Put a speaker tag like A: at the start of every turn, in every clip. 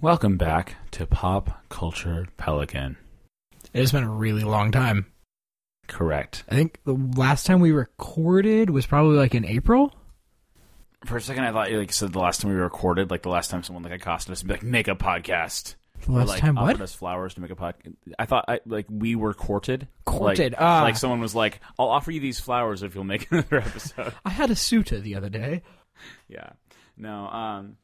A: Welcome back to Pop Culture Pelican.
B: It has been a really long time.
A: Correct.
B: I think the last time we recorded was probably like in April.
A: For a second, I thought you like said the last time we recorded, like the last time someone like accosted us and be like, make a podcast.
B: The
A: Or,
B: last
A: like,
B: time
A: offered
B: what?
A: us flowers to make a podcast. I thought I, like we were courted.
B: Courted,
A: Like,
B: ah.
A: like someone was like, "I'll offer you these flowers if you'll make another episode."
B: I had a suitor the other day.
A: yeah. No. Um.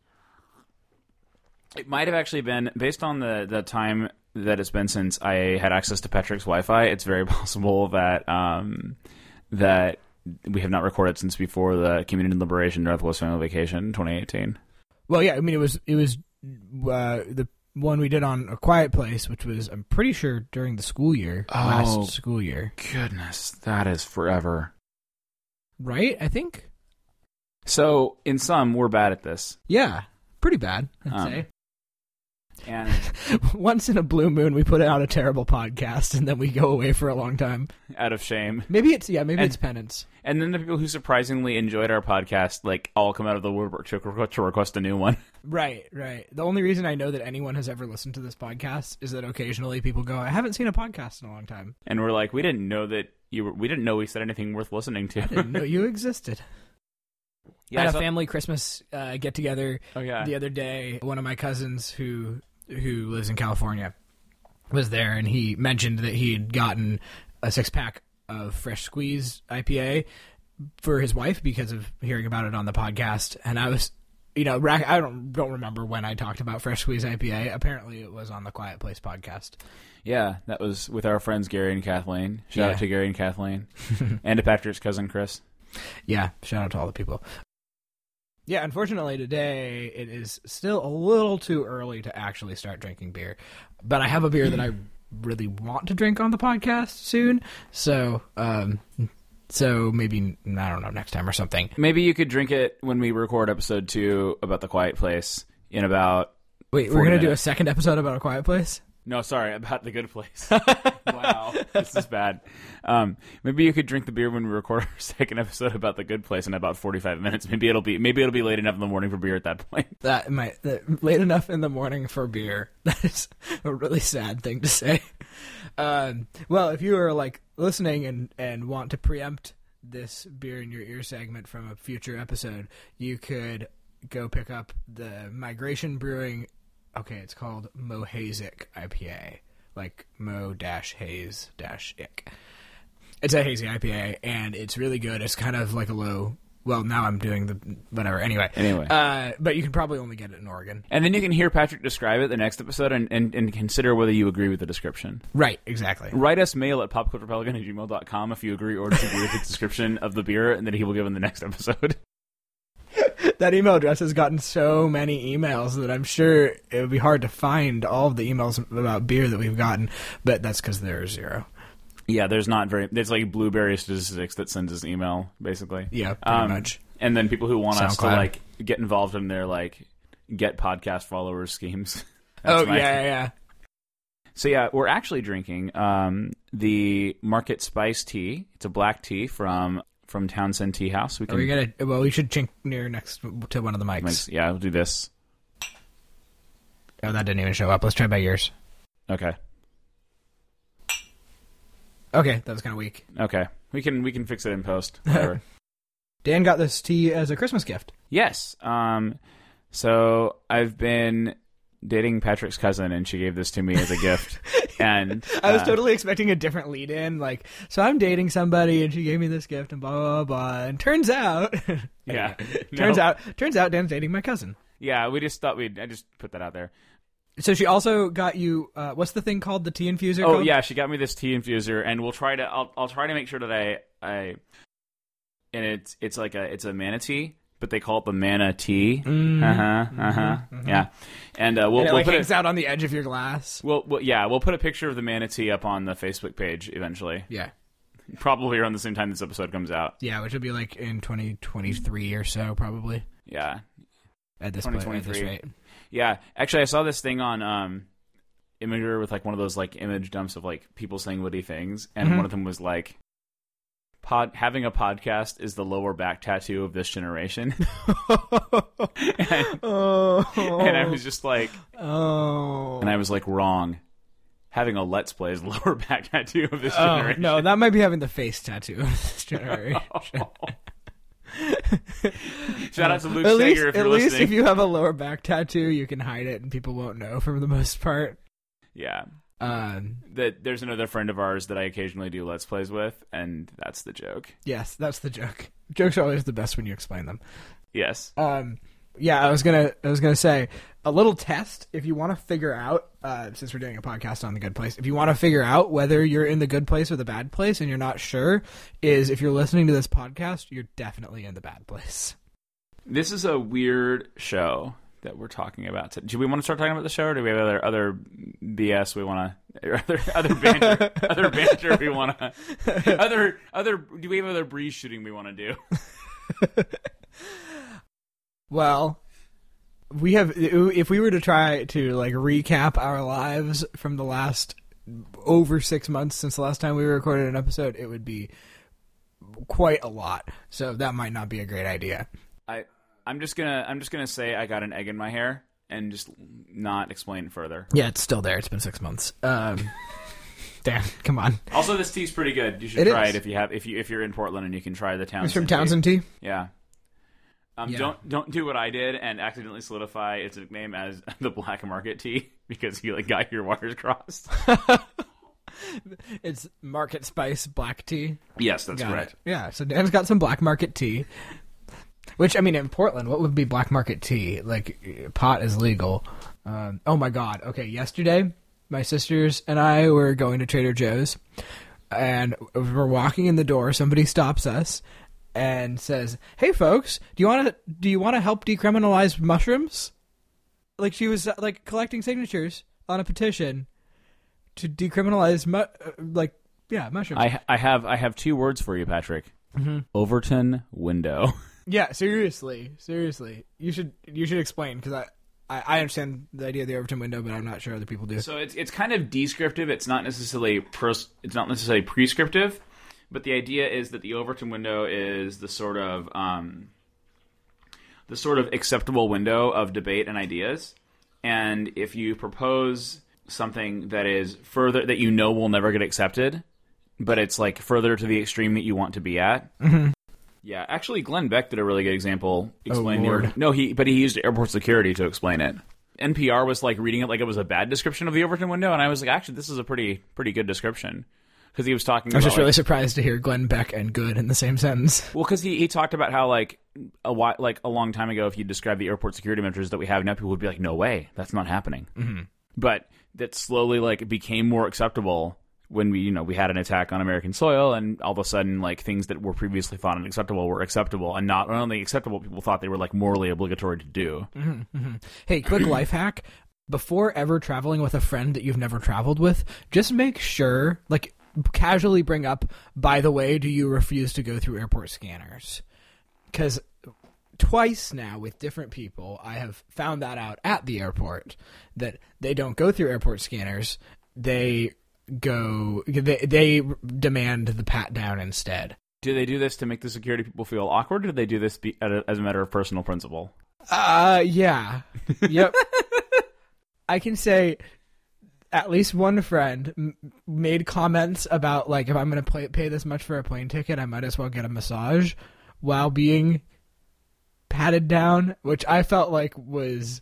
A: It might have actually been based on the the time that it's been since I had access to Patrick's Wi-Fi. It's very possible that um that we have not recorded since before the Community Liberation Northwest Family Vacation 2018.
B: Well, yeah, I mean it was it was uh, the one we did on a quiet place, which was I'm pretty sure during the school year,
A: Oh.
B: last school year,
A: Goodness, that is forever.
B: right? I think.
A: So, in sum, we're bad at this.
B: Yeah, pretty bad. I'd
A: Um,
B: say.
A: And
B: Once in a blue moon, we put out a terrible podcast, and then we go away for a long time.
A: out of shame.
B: Maybe it's yeah, maybe
A: And-
B: it's penance.
A: And then the people who surprisingly enjoyed our podcast, like, all come out of the woodwork to, to request a new one.
B: Right, right. The only reason I know that anyone has ever listened to this podcast is that occasionally people go, "I haven't seen a podcast in a long time.
A: And we're like, we didn't know that you were, we didn't know we said anything worth listening to.
B: I didn't know you existed."
A: yeah,
B: I
A: I
B: had
A: saw-
B: a family Christmas uh, get together
A: oh, yeah.
B: the other day. One of my cousins who who lives in California was there, and he mentioned that he had gotten a six pack of Fresh Squeeze IPA for his wife because of hearing about it on the podcast. And I was, you know, rack, I don't don't remember when I talked about Fresh Squeeze IPA. Apparently, it was on the Quiet Place podcast.
A: Yeah, that was with our friends Gary and Kathleen. Shout
B: Yeah.
A: out to Gary and Kathleen. and to Patrick's cousin Chris.
B: Yeah, shout out to all the people. Yeah, unfortunately today it is still a little too early to actually start drinking beer. But I have a beer that I really want to drink on the podcast soon. So, um so maybe I don't know next time or something.
A: Maybe you could drink it when we record episode two about the Quiet Place in about.
B: Wait, we're going to do a second episode about a quiet place?
A: No, sorry, about the Good Place. wow, this is bad. Um, maybe you could drink the beer when we record our second episode about the Good Place in about forty-five minutes. Maybe it'll be maybe it'll be late enough in the morning for beer at that point.
B: That might that, late enough in the morning for beer. That is a really sad thing to say. Um, well, if you are like listening and and want to preempt this beer in your ear segment from a future episode, you could go pick up the Migration Brewing. Okay, it's called Mohazic IPA, like Mo dash Haze dash Ick. It's a hazy IPA, and it's really good. It's kind of like a low. Well, now I'm doing the whatever. Anyway,
A: Anyway.
B: uh, but you can probably only get it in Oregon.
A: And then you can hear Patrick describe it the next episode and, and, and consider whether you agree with the description.
B: Right, exactly.
A: Write us mail at popculturepelican at gmail.com if you agree or disagree with the description of the beer and then he will give in the next episode.
B: That email address has gotten so many emails that I'm sure it would be hard to find all of the emails about beer that we've gotten, but that's because there are zero.
A: Yeah, there's not very. There's like blueberry statistics that sends us email, basically.
B: Yeah, pretty
A: Um,
B: much.
A: And then people who want us to
B: SoundCloud.
A: like get involved in their like get podcast followers schemes.
B: Oh, yeah, yeah, yeah.
A: So yeah, we're actually drinking um, the Market Spice Tea. It's a black tea from from Townshend Tea House. We
B: Are
A: can,
B: we gonna? Well, we should chink near next to one of the mics.
A: Thanks. yeah, we'll do this.
B: Oh, that didn't even show up. Let's try by yours.
A: Okay,
B: Okay, that was kind of weak.
A: okay, we can we can fix it in post. Whatever.
B: Dan got this tea as a Christmas gift.
A: yes. Um. So I've been dating Patrick's cousin, and she gave this to me as a gift. And
B: I was
A: uh,
B: totally expecting a different lead in, like, so I'm dating somebody and she gave me this gift and blah blah blah. And turns out,
A: Yeah.
B: turns
A: No.
B: out, turns out Dan's dating my cousin.
A: Yeah, we just thought we'd. I just put that out there.
B: So she also got you. Uh, what's the thing called? The tea infuser.
A: Oh
B: called?
A: yeah, she got me this tea infuser, and we'll try to. I'll I'll try to make sure that I I. And it's it's like a it's a manatee, but they call it the mana tea.
B: Mm.
A: Uh huh. Uh huh. Yeah. And uh, we'll
B: And it
A: we'll
B: like
A: put
B: hangs
A: a,
B: out on the edge of your glass.
A: we'll, we'll yeah we'll put a picture of the manatee up on the Facebook page eventually.
B: Yeah,
A: Probably around the same time this episode comes out.
B: yeah, which would be like in 2023 or so, probably
A: Yeah.
B: at this point. At this
A: 2023.
B: rate.
A: Yeah. Actually, I saw this thing on um, Imgur with like one of those like image dumps of like people saying witty things, and
B: Mhm.
A: one of them was like pod having a podcast is the lower back tattoo of this generation. and,
B: oh,
A: and I was just like,
B: oh,
A: and I was like, wrong. Having a let's play is the lower back tattoo of this
B: oh
A: generation.
B: no, that might be having the face tattoo of this generation.
A: Shout out to Luke
B: at
A: Sager
B: least,
A: if you're
B: least
A: listening.
B: if you have a lower back tattoo, you can hide it and people won't know for the most part.
A: yeah.
B: Um,
A: That there's another friend of ours that I occasionally do let's plays with, and that's the joke.
B: yes, that's the joke. Jokes are always the best when you explain them.
A: Yes.
B: Um, yeah, I was gonna, I was gonna say a little test if you want to figure out, uh, since we're doing a podcast on the good place, if you want to figure out whether you're in the good place or the bad place, and you're not sure, is if you're listening to this podcast, you're definitely in the bad place.
A: This is a weird show that we're talking about. today. Do we want to start talking about the show, or do we have other other BS we want to, other other banter, other banter we want to, other other? Do we have other breeze shooting we want to do?
B: Well, we have if we were to try to like recap our lives from the last over six months since the last time we recorded an episode, it would be quite a lot. So that might not be a great idea.
A: I I'm just gonna I'm just gonna say I got an egg in my hair and just not explain further.
B: Yeah, it's still there. It's been six months. Um, damn, come on.
A: Also, this tea's pretty good. You should
B: It
A: try
B: is.
A: it if you have if you if you're in Portland and you can try the Townshend.
B: It's from
A: tea.
B: Townshend Tea.
A: Yeah. Um,
B: Yeah.
A: Don't don't do what I did and accidentally solidify its nickname as the Black Market Tea because you like got your wires crossed.
B: It's Market Spice Black Tea.
A: yes, that's
B: Got
A: correct.
B: it. Yeah, so Dan's got some black market tea. Which I mean, in Portland, what would be black market tea? Like pot is legal. Um, oh my god! Okay, yesterday my sisters and I were going to Trader Joe's, and we're walking in the door. Somebody stops us and says, "Hey, folks, do you want to do you want to help decriminalize mushrooms?" Like she was uh, like collecting signatures on a petition to decriminalize, mu- uh, like yeah, mushrooms.
A: I I have I have two words for you, Patrick.
B: Mm-hmm.
A: Overton window.
B: Yeah, seriously, seriously. You should you should explain because I, I I understand the idea of the Overton window, but I'm not sure other people do.
A: So it's it's kind of descriptive. It's not necessarily it's not necessarily prescriptive, but the idea is that the Overton window is the sort of um, the sort of acceptable window of debate and ideas. And if you propose something that is further that you know will never get accepted, but it's like further to the extreme that you want to be at. Yeah, actually, Glenn Beck did a really good example explaining.
B: Lord.
A: no, he but he used airport security to explain it. NPR was like reading it like it was a bad description of the Overton window, and I was like, actually, this is a pretty pretty good description because he was talking.
B: I was
A: about,
B: just
A: like-
B: really surprised to hear Glenn Beck and good in the same sentence.
A: well, because he, he talked about how like a while, like a long time ago, if you described the airport security measures that we have now, people would be like, "No way, that's not happening." Mm-hmm. But that slowly like became more acceptable when we you know we had an attack on American soil, and all of a sudden like things that were previously thought unacceptable were acceptable, and not only acceptable, people thought they were like morally obligatory to do. Mm-hmm, mm-hmm.
B: Hey, quick life hack. Before ever traveling with a friend that you've never traveled with, just make sure, like, casually bring up, by the way, do you refuse to go through airport scanners? Because twice now with different people, I have found that out at the airport that they don't go through airport scanners. They go, they, they demand the pat down instead.
A: Do they do this to make the security people feel awkward, or do they do this be, a, as a matter of personal principle?
B: Uh, yeah. Yep. I can say at least one friend m- made comments about like if I'm going to pay, pay this much for a plane ticket, I might as well get a massage while being patted down, which I felt like was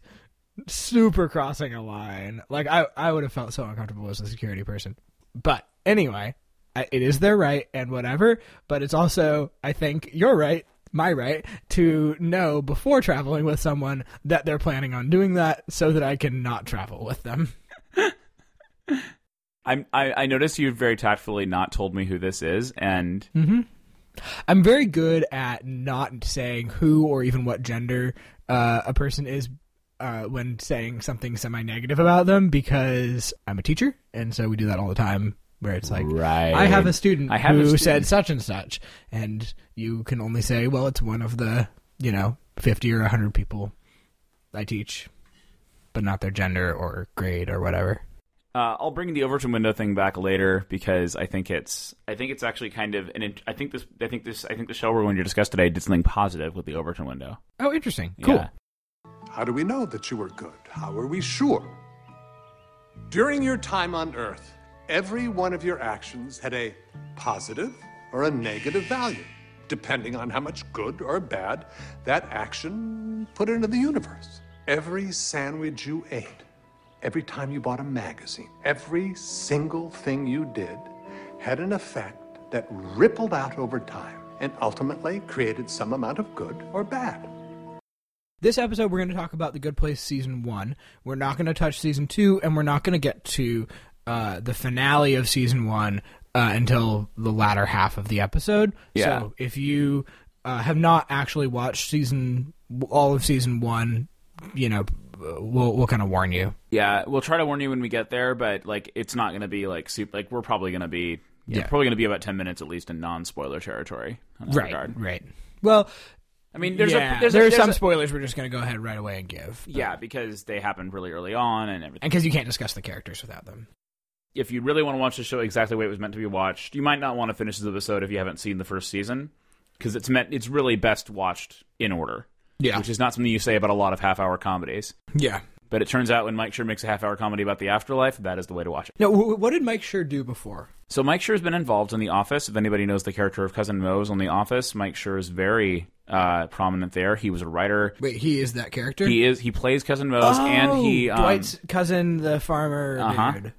B: super crossing a line. Like I I would have felt so uncomfortable as a security person. But anyway, I, it is their right and whatever, but it's also I think your right my right to know before traveling with someone that they're planning on doing that so that I can not travel with them.
A: I'm, I, I noticed you very tactfully not told me who this is, and
B: I'm very good at not saying who or even what gender uh, a person is uh, when saying something semi-negative about them because I'm a teacher, and so we do that all the time. Where it's like,
A: Right.
B: I have a student
A: I have a
B: who
A: student.
B: said such and such, and you can only say, well, it's one of the you know 50 or 100 people I teach, but not their gender or grade or whatever.
A: Uh, I'll bring the Overton window thing back later because I think it's I think it's actually kind of and I think this I think this I think the show we're going to discuss today did something positive with the Overton window.
B: Oh, interesting. Cool.
A: Yeah.
C: How do we know that you were good? How are we sure? During your time on Earth, every one of your actions had a positive or a negative value, depending on how much good or bad that action put into the universe. Every sandwich you ate, every time you bought a magazine, every single thing you did had an effect that rippled out over time and ultimately created some amount of good or bad.
B: This episode, we're going to talk about The Good Place season one. We're not going to touch season two, and we're not going to get to uh, the finale of season one uh, until the latter half of the episode.
A: Yeah.
B: So if you uh, have not actually watched season all of season one, you know, we'll we'll kind of warn you.
A: Yeah, we'll try to warn you when we get there, but like it's not going to be like super. Like we're probably going to be yeah,
B: Yeah.
A: probably going to be about ten minutes at least in non-spoiler territory. In that regard.
B: right. Well,
A: I mean, there's
B: yeah,
A: a there's,
B: there
A: a,
B: are
A: there's
B: some
A: a-
B: spoilers we're just going to go ahead right away and give.
A: yeah, because they happened really early on and everything.
B: and because you can't discuss the characters without them.
A: if you really want to watch the show exactly the way it was meant to be watched, you might not want to finish this episode if you haven't seen the first season because it's meant it's really best watched in order.
B: Yeah.
A: which is not something you say about a lot of half-hour comedies.
B: Yeah.
A: But it turns out when Mike Schur makes a half-hour comedy about the afterlife, that is the way to watch it.
B: Now, wh- what did Mike Schur do before?
A: So Mike Schur's been involved in The Office. If anybody knows the character of Cousin Mose on The Office, Mike Schur is very uh, prominent there. He was a writer.
B: Wait, he is that character.
A: He is he plays Cousin Mose, and he um,
B: Oh, Dwight's cousin, the farmer
A: Uh-huh.
B: dude.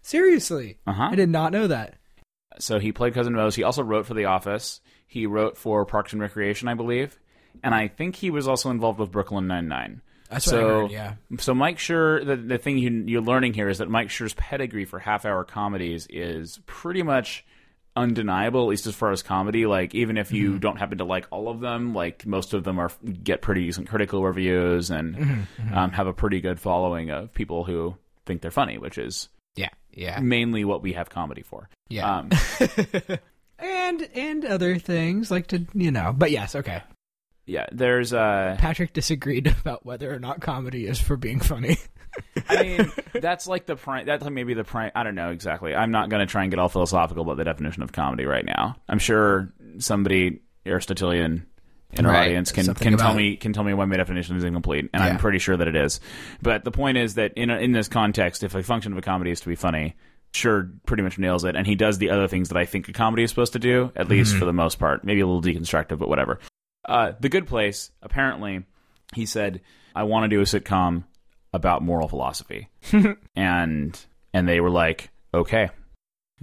B: Seriously,
A: Uh-huh.
B: I did not know that.
A: so he played Cousin Mose. He also wrote for The Office. He wrote for Parks and Recreation, I believe, and I think he was also involved with Brooklyn Nine Nine.
B: That's what I
A: so,
B: heard, yeah.
A: So Mike Schur, the the thing you, you're learning here is that Mike Schur's pedigree for half-hour comedies is pretty much undeniable, at least as far as comedy. Like even if
B: Mm-hmm.
A: you don't happen to like all of them, like most of them are get pretty decent critical reviews and
B: Mm-hmm,
A: Um, have a pretty good following of people who think they're funny, which is
B: Yeah, yeah,
A: mainly what we have comedy for.
B: yeah.
A: Um,
B: and and other things like to you know. But yes, okay.
A: yeah, there's uh,
B: Patrick disagreed about whether or not comedy is for being funny.
A: I mean, that's like the prime. That's like maybe the prime. I don't know exactly. I'm not going to try and get all philosophical about the definition of comedy right now. I'm sure somebody Aristotelian in our
B: Right.
A: audience can
B: Something
A: can tell me can tell me why my definition is incomplete, and I'm pretty sure that it is. But the point is that in a, in this context, if a function of a comedy is to be funny. Schur, pretty much nails it, and he does the other things that I think a comedy is supposed to do, at least for the most part. Maybe a little deconstructive, but whatever. Uh, the Good Place, apparently, he said, "I want to do a sitcom about moral philosophy," and and they were like, "Okay."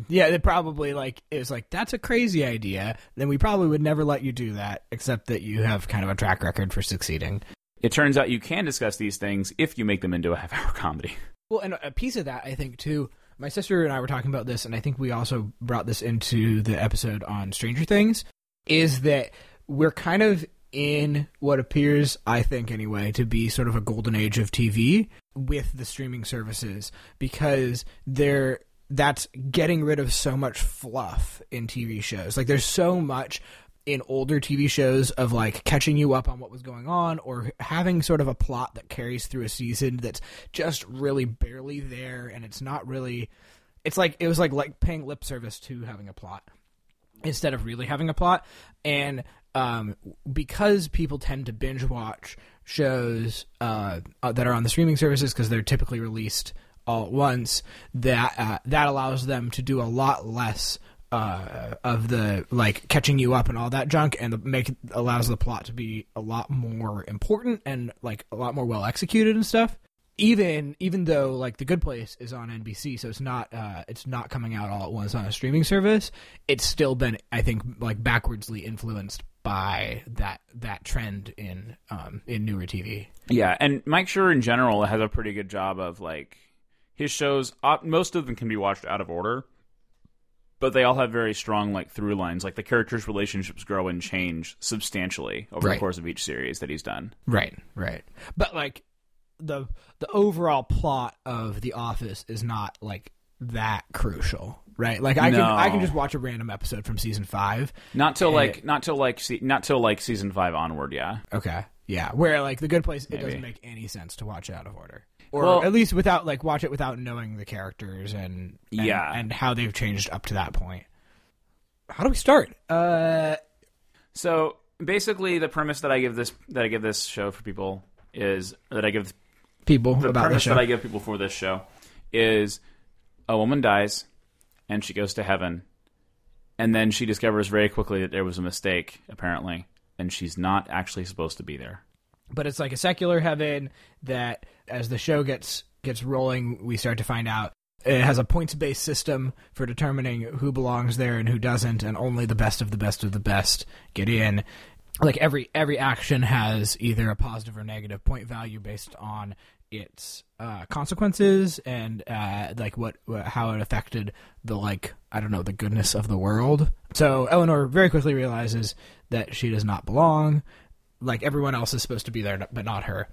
B: yeah, they probably like it was like that's a crazy idea. Then we probably would never let you do that, except that you have kind of a track record for succeeding.
A: It turns out you can discuss these things if you make them into a half-hour comedy.
B: Well, and a piece of that, I think, too. My sister and I were talking about this, and I think we also brought this into the episode on Stranger Things. Is that we're kind of in what appears, I think anyway, to be sort of a golden age of TV with the streaming services because they're that's getting rid of so much fluff in TV shows. Like there's so much in older TV shows of like catching you up on what was going on or having sort of a plot that carries through a season that's just really barely there and it's not really it's like it was like like paying lip service to having a plot instead of really having a plot. And um, because people tend to binge watch shows uh, uh, that are on the streaming services because they're typically released all at once that uh, that allows them to do a lot less uh, of the like catching you up and all that junk and the, make allows the plot to be a lot more important and like a lot more well executed and stuff even even though like the good place is on nbc so it's not uh it's not coming out all at once on a streaming service it's still been i think like backwardsly influenced by that that trend in um in newer tv
A: Yeah, and Mike Schur in general has a pretty good job of like his shows. Uh, most of them can be watched out of order, but they all have very strong like through lines. Like the characters' relationships grow and change substantially over
B: Right.
A: the course of each series that he's done.
B: right right but like the the overall plot of the office is not like that crucial right like i can i can just watch a random episode from season five
A: Not till like not till like se- not till like season five onward. Yeah,
B: okay yeah where like the good place it doesn't make any sense to watch out of order or
A: Well-
B: at least without like watch it without knowing the characters and, and
A: Yeah.
B: and how they've changed up to that point. How do we start? Uh,
A: So basically, the premise that I give this that I give this show for people is that I give
B: people
A: the
B: about the
A: premise
B: show.
A: that I give people for this show is a woman dies and she goes to heaven, and then she discovers very quickly that there was a mistake apparently, and she's not actually supposed to be there.
B: but it's like a secular heaven that as the show gets gets rolling we start to find out it has a points based system for determining who belongs there and who doesn't and only the best of the best of the best get in like every every action has either a positive or negative point value based on its uh, consequences and uh, like what, what how it affected the like I don't know the goodness of the world. So Eleanor very quickly realizes that she does not belong. Like everyone else is supposed to be there, but not her.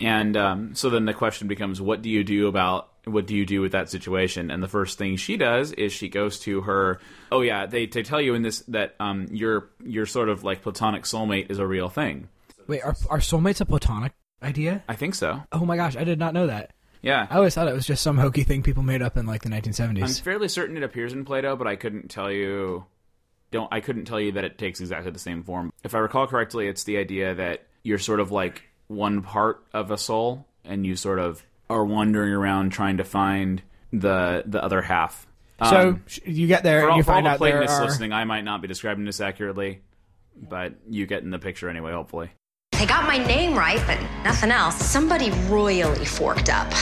A: And um, so then the question becomes, what do you do about what do you do with that situation? And the first thing she does is she goes to her. Oh yeah, they they tell you in this that um, your your sort of like platonic soulmate is a real thing.
B: Wait, are are soulmates a platonic idea?
A: I think so.
B: Oh my gosh, I did not know that.
A: Yeah,
B: I always thought it was just some hokey thing people made up in like the 1970s.
A: I'm fairly certain it appears in Plato, but I couldn't tell you. Don't I couldn't tell you that it takes exactly the same form. If I recall correctly, it's the idea that you're sort of like one part of a soul, and you sort of are wandering around trying to find the the other half.
B: so
A: Um,
B: sh- you get there
A: for
B: and
A: all,
B: you
A: for all
B: find
A: the
B: out there
A: Platonists
B: are.
A: listening, I might not be describing this accurately, but you get in the picture anyway. Hopefully,
D: They got my name right, but nothing else. Somebody royally forked up.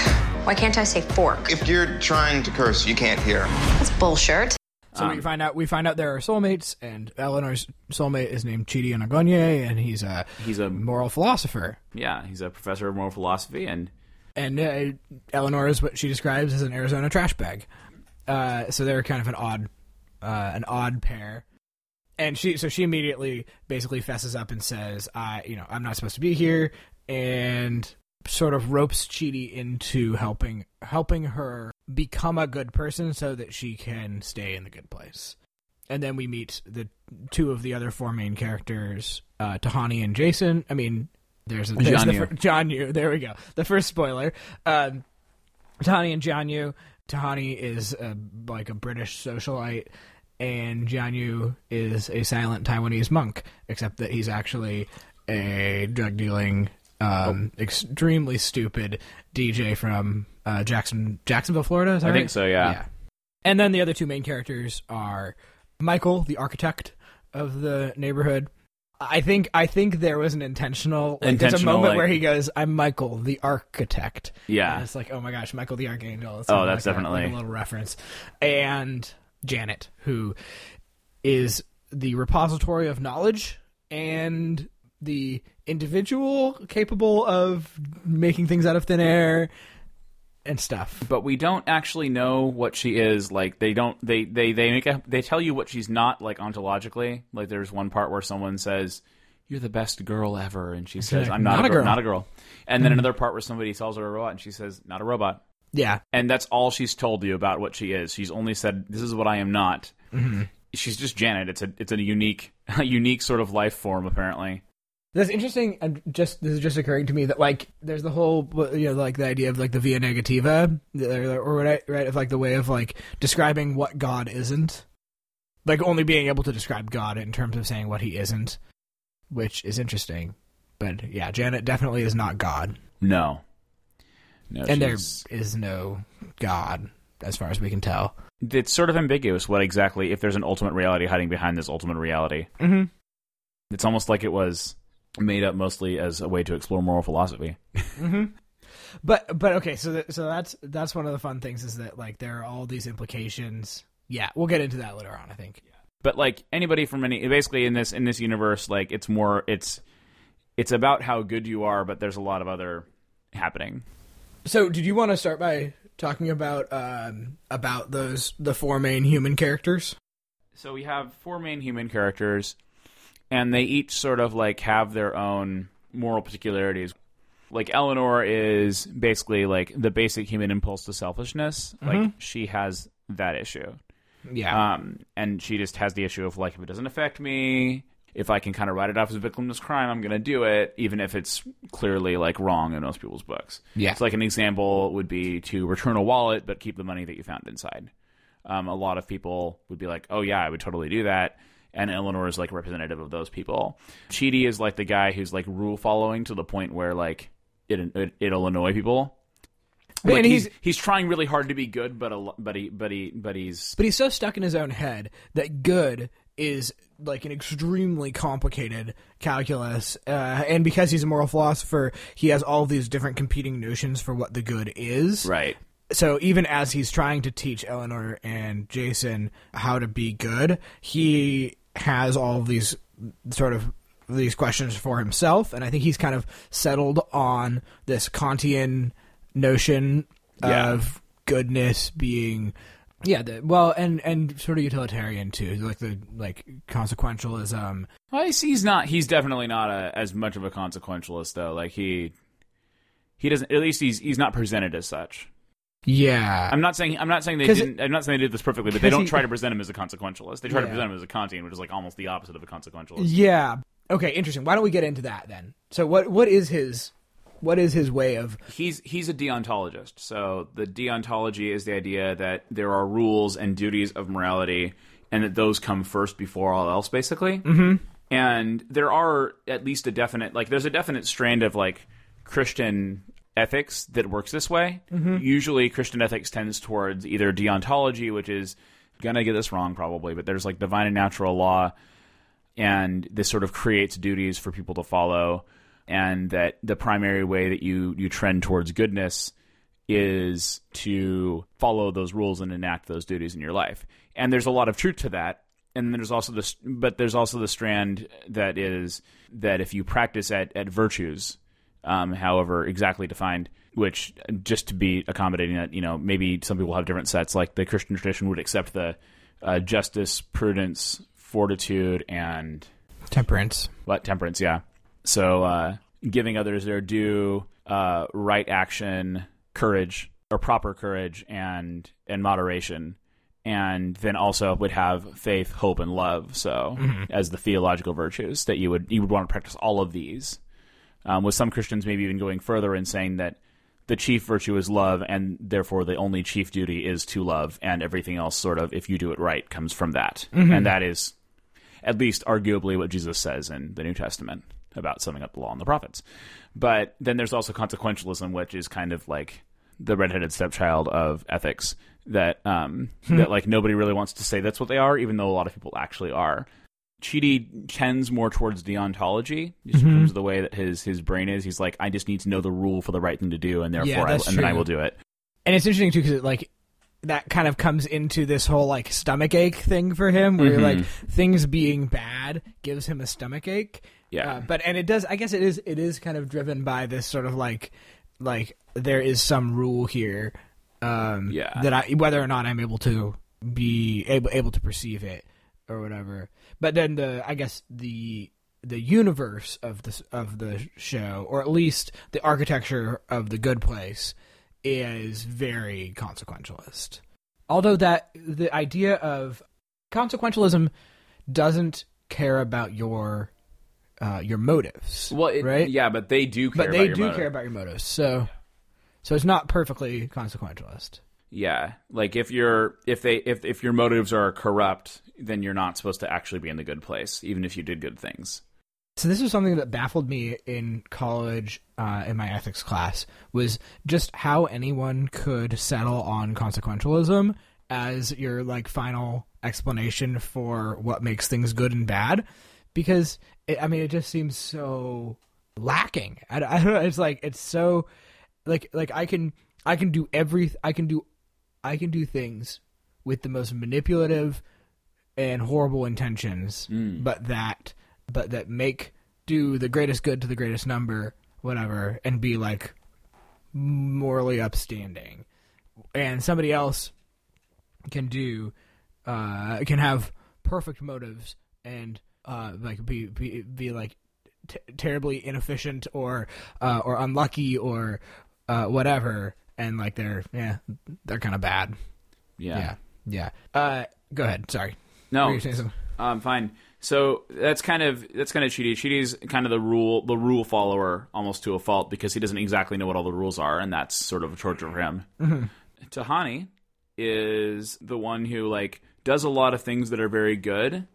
D: Why can't I say fork?
E: If you're trying to curse, you can't hear.
D: That's bullshit.
B: So
A: Um,
B: we find out we find out there are soulmates, and Eleanor's soulmate is named Chidi Anagonye, and he's a
A: he's a
B: moral philosopher.
A: yeah, he's a professor of moral philosophy, and
B: And uh, Eleanor is what she describes as an Arizona trash bag. Uh, so they're kind of an odd, uh, an odd pair. And she, so she immediately basically fesses up and says, "I, you know, I'm not supposed to be here," and sort of ropes Chidi into helping helping her become a good person so that she can stay in the good place. And then we meet the two of the other four main characters, uh, Tahani and Jason. I mean, there's, a, there's the
A: Jianyu.
B: fir- Jianyu. There we go. The first spoiler. Um, Tahani and Jianyu. Tahani is a, like a British socialite, and Jianyu is a silent Taiwanese monk, except that he's actually a drug dealing, um, extremely stupid DJ from uh, Jackson, Jacksonville, Florida. Is that
A: I think so, yeah.
B: And then the other two main characters are Michael, the architect of the neighborhood. I think I think there was an intentional. Like, there's a
A: Intentional,
B: moment
A: like-
B: where he goes, "I'm Michael, the architect."
A: Yeah.
B: and it's like, oh my gosh, Michael the archangel. It's
A: Oh, that's
B: like
A: definitely-
B: like a little reference. And Janet, who is the repository of knowledge and the individual capable of making things out of thin air and stuff.
A: but we don't actually know what she is. Like they don't they they they make a, they tell you what she's not like ontologically. Like there's one part where someone says, "You're the best girl ever," and she says, "I'm not,
B: "Not
A: a girl,
B: girl."
A: not a girl." And then mm-hmm. another part where somebody tells her a robot, and she says, "Not a robot."
B: Yeah,
A: And that's all she's told you about what she is. She's only said, "This is what I am not." Mm-hmm. She's just Janet. It's a it's a unique a unique sort of life form apparently.
B: That's interesting. And just this is just occurring to me that like there's the whole you know like the idea of like the via negativa or, or right right of like the way of like describing what God isn't, like only being able to describe God in terms of saying what He isn't, which is interesting. But yeah, Janet definitely is not God,
A: No, no,
B: and there is no God as far as we can tell.
A: it's sort of ambiguous what exactly if there's an ultimate reality hiding behind this ultimate reality.
B: Mm-hmm.
A: It's almost like it was made up mostly as a way to explore moral philosophy.
B: But but okay, so that, so that's that's one of the fun things is that like there are all these implications. Yeah, we'll get into that later on. I think.
A: But like anybody from any basically in this in this universe, like it's more it's it's about how good you are, but there's a lot of other happening.
B: So, did you want to start by talking about um, about those the four main human characters?
A: So we have four main human characters, and they each sort of like have their own moral particularities. Like Eleanor is basically like the basic human impulse to selfishness. Like she has that issue.
B: Yeah,
A: Um, and she just has the issue of like if it doesn't affect me, if I can kind of write it off as a victimless crime, I'm going to do it, even if it's clearly like wrong in most people's books.
B: Yeah.
A: So like an example would be to return a wallet, but keep the money that you found inside. Um, a lot of people would be like, "Oh yeah, I would totally do that." And Eleanor is like representative of those people. Chidi is like the guy who's like rule following to the point where like it, it it'll annoy people. Like
B: and
A: he's,
B: he's-
A: he's trying really hard to be good, but a, but he but he but he's
B: But he's so stuck in his own head that good is like an extremely complicated calculus. Uh, and because he's a moral philosopher, he has all these different competing notions for what the good is.
A: right.
B: So even as he's trying to teach Eleanor and Jason how to be good, he has all of these sort of these questions for himself, and I think he's kind of settled on this Kantian notion
A: Yeah.
B: of goodness being yeah the, well and and sort of utilitarian too like the like consequentialism
A: Well, he's, he's not. He's definitely not a, as much of a consequentialist, though. Like he, he doesn't. At least he's he's not presented as such.
B: Yeah
A: I'm not saying I'm not saying they didn't. I'm not saying they did this perfectly, but they don't
B: he-
A: try to present him as a consequentialist. They try to present him as a Kantian, which is like almost the opposite of a consequentialist.
B: yeah okay interesting why don't we get into that then so what what is his what is his way of
A: He's he's a deontologist. So the deontology is the idea that there are rules and duties of morality, and that those come first before all else, basically. Mm-hmm. And there are at least a definite like there's a definite strand of like Christian ethics that works this way. Mm-hmm. Usually, Christian ethics tends towards either deontology, which is gonna get this wrong probably, but there's like divine and natural law and this sort of creates duties for people to follow and that the primary way that you you trend towards goodness is to follow those rules and enact those duties in your life and there's a lot of truth to that and there's also this but there's also the strand that is that if you practice at, at virtues um, however exactly defined which just to be accommodating that you know maybe some people have different sets like the christian tradition would accept the uh, justice prudence fortitude and
B: temperance.
A: What? Temperance yeah. So uh, giving others their due uh, right action courage or proper courage and and moderation. And then also would have faith hope and love so as the theological virtues that you would you would want to practice all of these um, with some christians maybe even going further and saying that the chief virtue is love and therefore the only chief duty is to love and everything else sort of if you do it right comes from that and that is at least arguably what Jesus says in the New Testament about summing up the law and the prophets. But then there's also consequentialism, which is kind of like the redheaded stepchild of ethics that um, that like nobody really wants to say that's what they are, even though a lot of people actually are. Chidi tends more towards deontology, just in terms of the way that his his brain is. He's like, I just need to know the rule for the right thing to do, and therefore, I,
B: that's
A: and then I will do it.
B: and it's interesting too because like that kind of comes into this whole like stomach ache thing for him where
A: Mm-hmm.
B: like things being bad gives him a stomach ache
A: Yeah.
B: uh, but and it does i guess it is it is kind of driven by this sort of like like there is some rule here um
A: Yeah.
B: that i whether or not i'm able to be able able to perceive it or whatever but then the i guess the the universe of the of the show or at least the architecture of the good place is very consequentialist. Although that the idea of consequentialism doesn't care about your uh, your motives.
A: Well, it,
B: right?
A: yeah, but they do care
B: but they do
A: motive.
B: care about your motives. So so it's not perfectly consequentialist.
A: Yeah, like if you're if they if if your motives are corrupt, then you're not supposed to actually be in the good place, even if you did good things.
B: So this was something that baffled me in college uh, in my ethics class was just how anyone could settle on consequentialism as your like final explanation for what makes things good and bad because it, I mean it just seems so lacking. I, I don't know. It's like it's so like like I can I can do every I can do I can do things with the most manipulative and horrible intentions, but that but that make do the greatest good to the greatest number, whatever, and be like morally upstanding. And somebody else can do uh can have perfect motives and uh like be be, be like t- terribly inefficient or uh or unlucky or uh whatever and like they're yeah they're kind of bad
A: Yeah.
B: yeah yeah uh go ahead sorry
A: No,
B: I'm
A: um, fine. So that's kind of that's kind of Chidi. Chidi's kind of the rule the rule follower almost to a fault because he doesn't exactly know what all the rules are, and that's sort of a torture for him. Tahani is the one who like does a lot of things that are very good,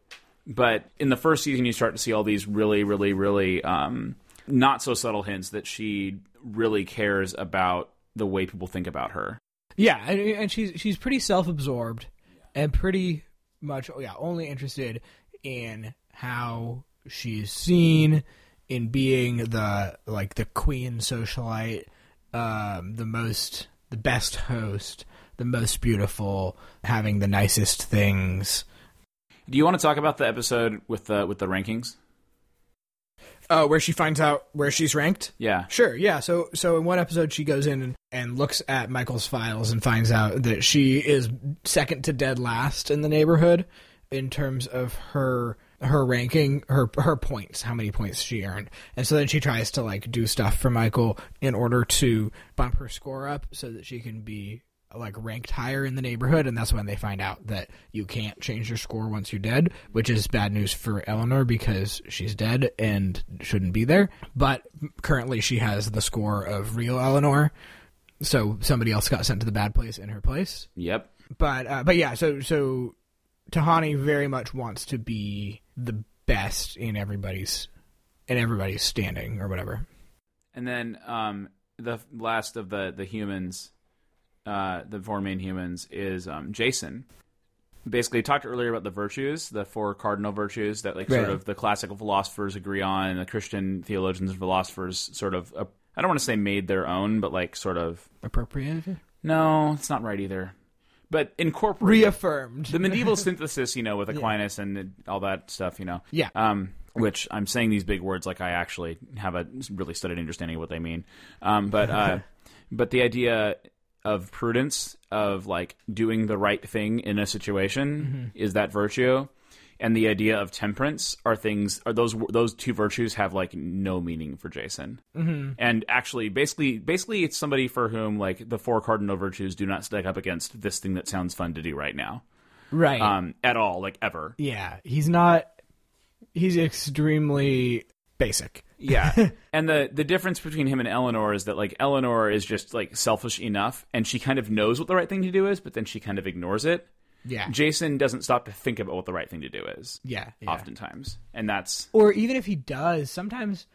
A: but in the first season you start to see all these really, really, really um, not so subtle hints that she really cares about the way people think about her.
B: Yeah, and, and she's she's pretty self-absorbed and pretty much yeah only interested in how she's seen in being the like the queen socialite, um, the most the best host, the most beautiful, having the nicest things.
A: Do you want to talk about the episode with the with the rankings?
B: Uh, where she finds out where she's ranked.
A: Yeah.
B: Sure, yeah. So so in one episode she goes in and, and looks at Michael's files and finds out that she is second to dead last in the neighborhood in terms of her her ranking, her her points, how many points she earned. And so then she tries to like do stuff for Michael in order to bump her score up so that she can be like ranked higher in the neighborhood and that's when they find out that you can't change your score once you're dead which is bad news for eleanor because she's dead and shouldn't be there. But currently she has the score of real eleanor. So somebody else got sent to the bad place in her place.
A: Yep.
B: but uh, but yeah so so tahani very much wants to be the best in everybody's in everybody's standing or whatever.
A: And then um, the last of the the humans, uh, the four main humans, is um, Jason. Basically, talked earlier about the virtues, the four cardinal virtues that like sort of the classical philosophers agree on, and the Christian theologians and philosophers sort of. Uh, I don't want to say made their own, but like sort of.
B: appropriated
A: No, it's not right either. But incorporate
B: reaffirmed
A: the medieval synthesis, you know, with Aquinas and all that stuff, you know.
B: Yeah.
A: Um, which I'm saying these big words like I actually have a really studied understanding of what they mean. Um, but uh, but the idea of prudence, of like doing the right thing in a situation, is that virtue. And the idea of temperance are things are those those two virtues have like no meaning for Jason. Mm-hmm. And actually, basically, basically, it's somebody for whom like the four cardinal virtues do not stack up against this thing that sounds fun to do right now
B: right
A: um, at all, like ever.
B: Yeah, he's not. He's extremely basic.
A: Yeah, and the the difference between him and Eleanor is that like Eleanor is just like selfish enough, and she kind of knows what the right thing to do is, but then she kind of ignores it.
B: Yeah,
A: Jason doesn't stop to think about what the right thing to do is.
B: yeah, yeah.
A: oftentimes, and that's
B: Or even if he does, sometimes.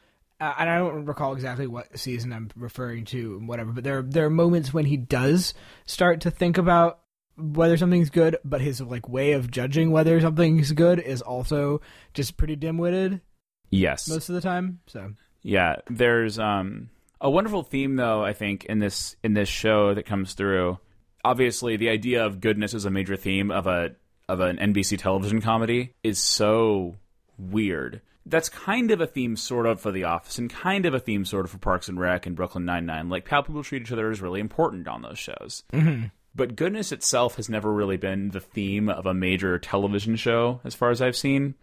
B: Uh, and I don't recall exactly what season I'm referring to, and whatever. But there, there are moments when he does start to think about whether something's good, but his like way of judging whether something's good is also just pretty dim-witted
A: yes,
B: most of the time. So
A: yeah. There's um a wonderful theme though I think in this in this show that comes through. Obviously, the idea of goodness as a major theme of a of an NBC television comedy is so weird. That's kind of a theme, sort of, for The Office, and kind of a theme, sort of, for Parks and Rec and Brooklyn Nine Nine. Like how people treat each other is really important on those shows. Mm-hmm. But goodness itself has never really been the theme of a major television show, as far as I've seen.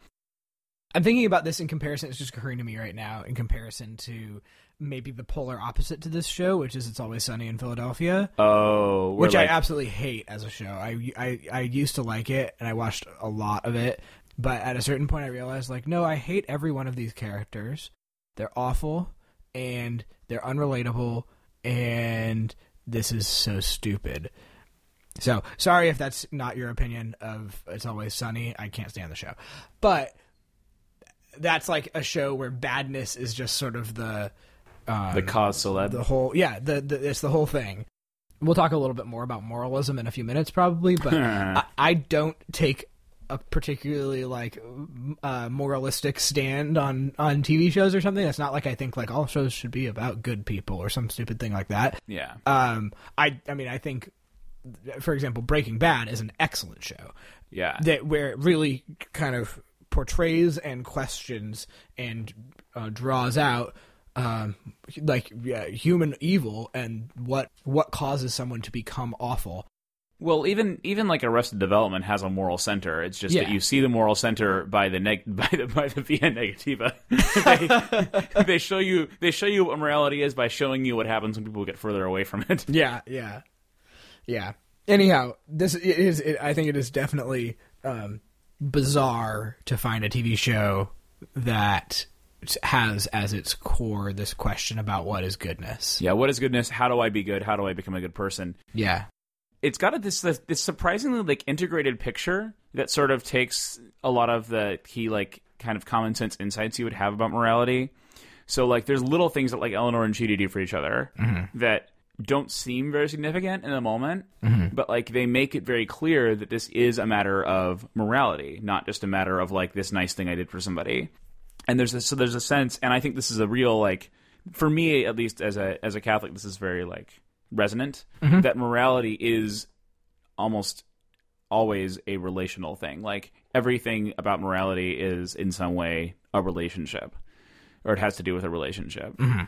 B: I'm thinking about this in comparison. It's just occurring to me right now in comparison to maybe the polar opposite to this show, which is It's Always Sunny in Philadelphia.
A: Oh,
B: which I absolutely hate as a show. I, I I used to like it and I watched a lot of it, but at a certain point I realized like no, I hate every one of these characters. They're awful and they're unrelatable and this is so stupid. So, sorry if that's not your opinion of It's Always Sunny. I can't stand the show. But that's like a show where badness is just sort of the um,
A: the cause celeb.
B: the whole yeah the, the it's the whole thing we'll talk a little bit more about moralism in a few minutes probably but I, I don't take a particularly like uh, moralistic stand on on tv shows or something it's not like i think like all shows should be about good people or some stupid thing like that
A: yeah.
B: um i i mean i think for example breaking bad is an excellent show
A: Yeah.
B: that where it really kind of portrays and questions and uh, draws out um, like yeah, human evil and what what causes someone to become awful.
A: Well, even even like Arrested Development has a moral center. It's just that you see the moral center by the neg- by the by the via negativa. they, they show you they show you what morality is by showing you what happens when people get further away from it.
B: Yeah, yeah, yeah. Anyhow, this is It, I think it is definitely um, bizarre to find a TV show that has as its core this question about what is goodness.
A: Yeah, what is goodness? How do I be good? How do I become a good person?
B: Yeah.
A: It's got a, this, this surprisingly like integrated picture that sort of takes a lot of the key like kind of common sense insights you would have about morality. So like there's little things that like Eleanor and Chidi do for each other mm-hmm. that don't seem very significant in the moment, mm-hmm. but like they make it very clear that this is a matter of morality, not just a matter of like this nice thing I did for somebody. And there's a, so there's a sense, and I think this is a real like for me at least as a as a Catholic, this is very like resonant mm-hmm. that morality is almost always a relational thing. Like everything about morality is in some way a relationship, or it has to do with a relationship, mm-hmm.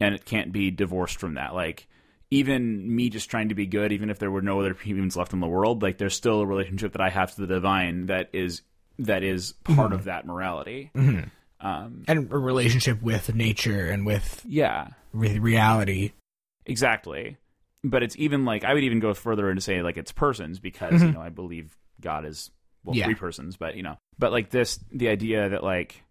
A: and it can't be divorced from that. Like even me just trying to be good, even if there were no other humans left in the world, like there's still a relationship that I have to the divine that is that is part mm-hmm. of that morality. Mm-hmm. Um,
B: And a relationship with nature and with
A: yeah,
B: with reality.
A: Exactly. But it's even like I would even go further and say like it's persons because mm-hmm. you know I believe God is well
B: Yeah.
A: three persons, but you know, but like this the idea that like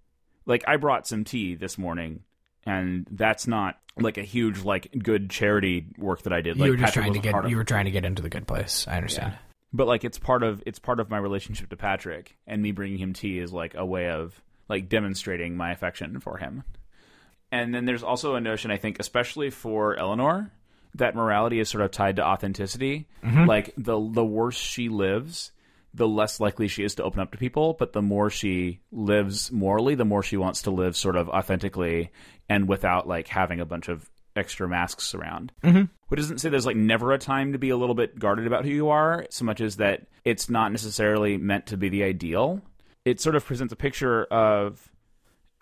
A: like I brought some tea this morning and that's not like a huge like good charity work that I did.
B: you were just
A: Patrick
B: trying to get
A: of-
B: you were trying to get into the good place. I understand.
A: but like it's part of it's part of my relationship to Patrick, and me bringing him tea is like a way of like demonstrating my affection for him. And then there's also a notion, I think, especially for Eleanor, that morality is sort of tied to authenticity. Mm-hmm. Like the the worse she lives, the less likely she is to open up to people. But the more she lives morally, the more she wants to live sort of authentically and without like having a bunch of extra masks around. Mm-hmm. Which doesn't say there's like never a time to be a little bit guarded about who you are, so much as that it's not necessarily meant to be the ideal. It sort of presents a picture of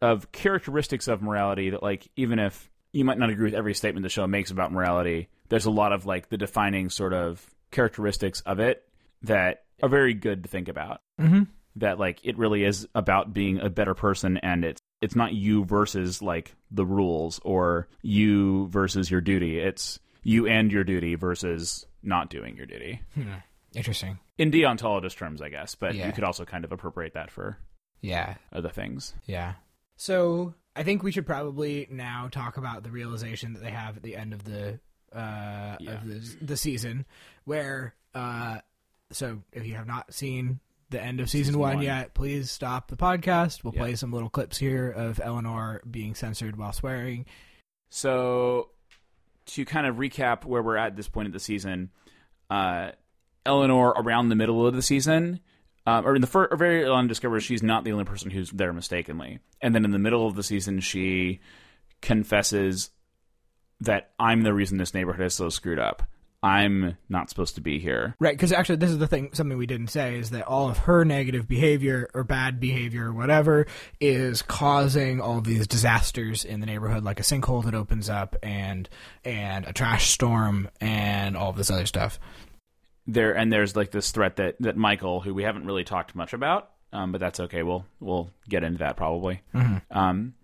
A: of characteristics of morality that like even if you might not agree with every statement the show makes about morality, there's a lot of like the defining sort of characteristics of it that are very good to think about.
B: Mm-hmm.
A: That like it really is about being a better person, and it's it's not you versus like the rules or you versus your duty. It's you and your duty versus not doing your duty.
B: Interesting.
A: In deontologist terms, I guess, but
B: Yeah.
A: you could also kind of appropriate that for
B: Yeah.
A: other things.
B: Yeah. So I think we should probably now talk about the realization that they have at the end of the uh,
A: Yeah.
B: of the the season, where uh, so if you have not seen the end of season,
A: Season
B: one,
A: one.
B: yet, please stop the podcast. We'll
A: Yeah.
B: play some little clips here of Eleanor being censored while swearing.
A: So, to kind of recap where we're at this point of the season, uh, Eleanor, around the middle of the season, um, or in the first, or very early on, discovers she's not the only person who's there mistakenly, and then in the middle of the season, she confesses that I'm the reason this neighborhood is so screwed up. I'm not supposed to be here.
B: Right, because actually, this is the thing. Something we didn't say is that all of her negative behavior or bad behavior or whatever is causing all these disasters in the neighborhood, like a sinkhole that opens up and and a trash storm and all of this other stuff.
A: there and there's like this threat that that Michael, who we haven't really talked much about, um, but that's okay. We'll we'll get into that probably. Um,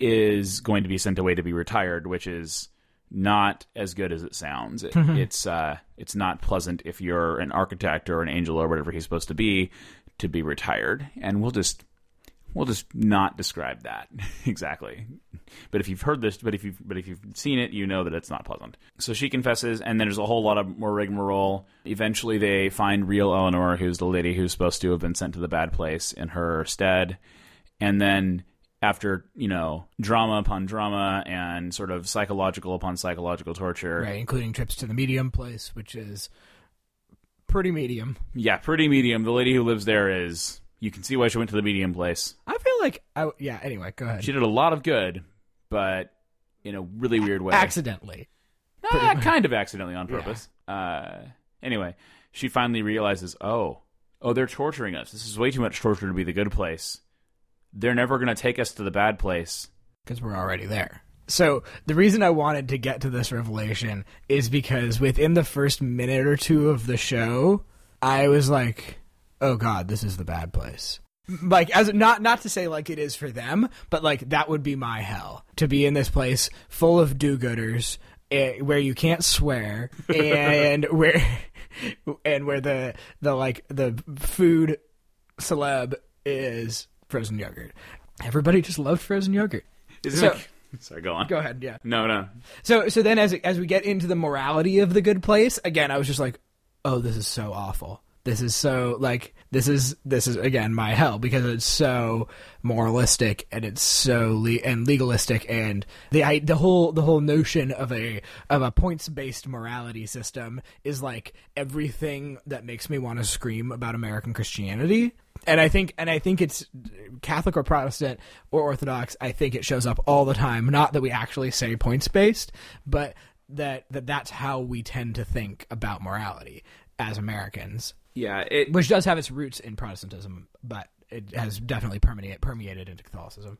A: is going to be sent away to be retired, which is not as good as it sounds. It, It's uh, it's not pleasant if you're an architect or an angel or whatever he's supposed to be to be retired, and we'll just we'll just not describe that exactly. But if you've heard this, but if you've but if you've seen it, you know that it's not pleasant. So she confesses, and then there's a whole lot of more rigmarole. Eventually, they find real Eleanor, who's the lady who's supposed to have been sent to the bad place in her stead, and then after you know drama upon drama and sort of psychological upon psychological torture,
B: Right, including trips to the medium place, which is pretty medium.
A: yeah, pretty medium. The lady who lives there is. You can see why she went to the medium place.
B: I feel like, I, yeah. Anyway, go ahead.
A: She did a lot of good, but in a really weird way.
B: Accidentally.
A: Ah, kind of accidentally on purpose. Uh, anyway, she finally realizes, oh, oh, they're torturing us. This is way too much torture to be the good place. They're never going to take us to the bad place.
B: because we're already there. So the reason I wanted to get to this revelation is because within the first minute or two of the show, I was like, "Oh God, this is the bad place." Like, as not not to say like it is for them, but like that would be my hell to be in this place full of do-gooders eh, where you can't swear and where and where the the like the food celeb is frozen yogurt. Everybody just loved frozen yogurt.
A: Is
B: So-
A: it Sorry, go on.
B: Go ahead, yeah.
A: No, no.
B: So so then as as we get into the morality of the good place, again I was just like, "Oh, this is so awful. This is so like this is this is again my hell because it's so moralistic and it's so le- and legalistic and the I, the whole the whole notion of a of a points-based morality system is like everything that makes me want to scream about American Christianity. And I think and I think it's Catholic or Protestant or Orthodox, I think it shows up all the time. Not that we actually say points based, but that, that that's how we tend to think about morality as Americans,
A: Yeah, it,
B: which does have its roots in Protestantism, but it has definitely permeated permeated into Catholicism.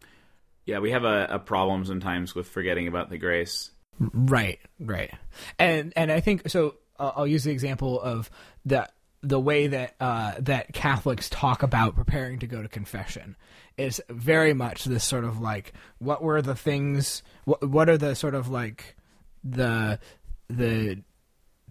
A: yeah, we have a, a problem sometimes with forgetting about the grace.
B: Right, right, and and I think so. Uh, I'll use the example of the the way that uh, that Catholics talk about preparing to go to confession is very much this sort of like what were the things what what are the sort of like the the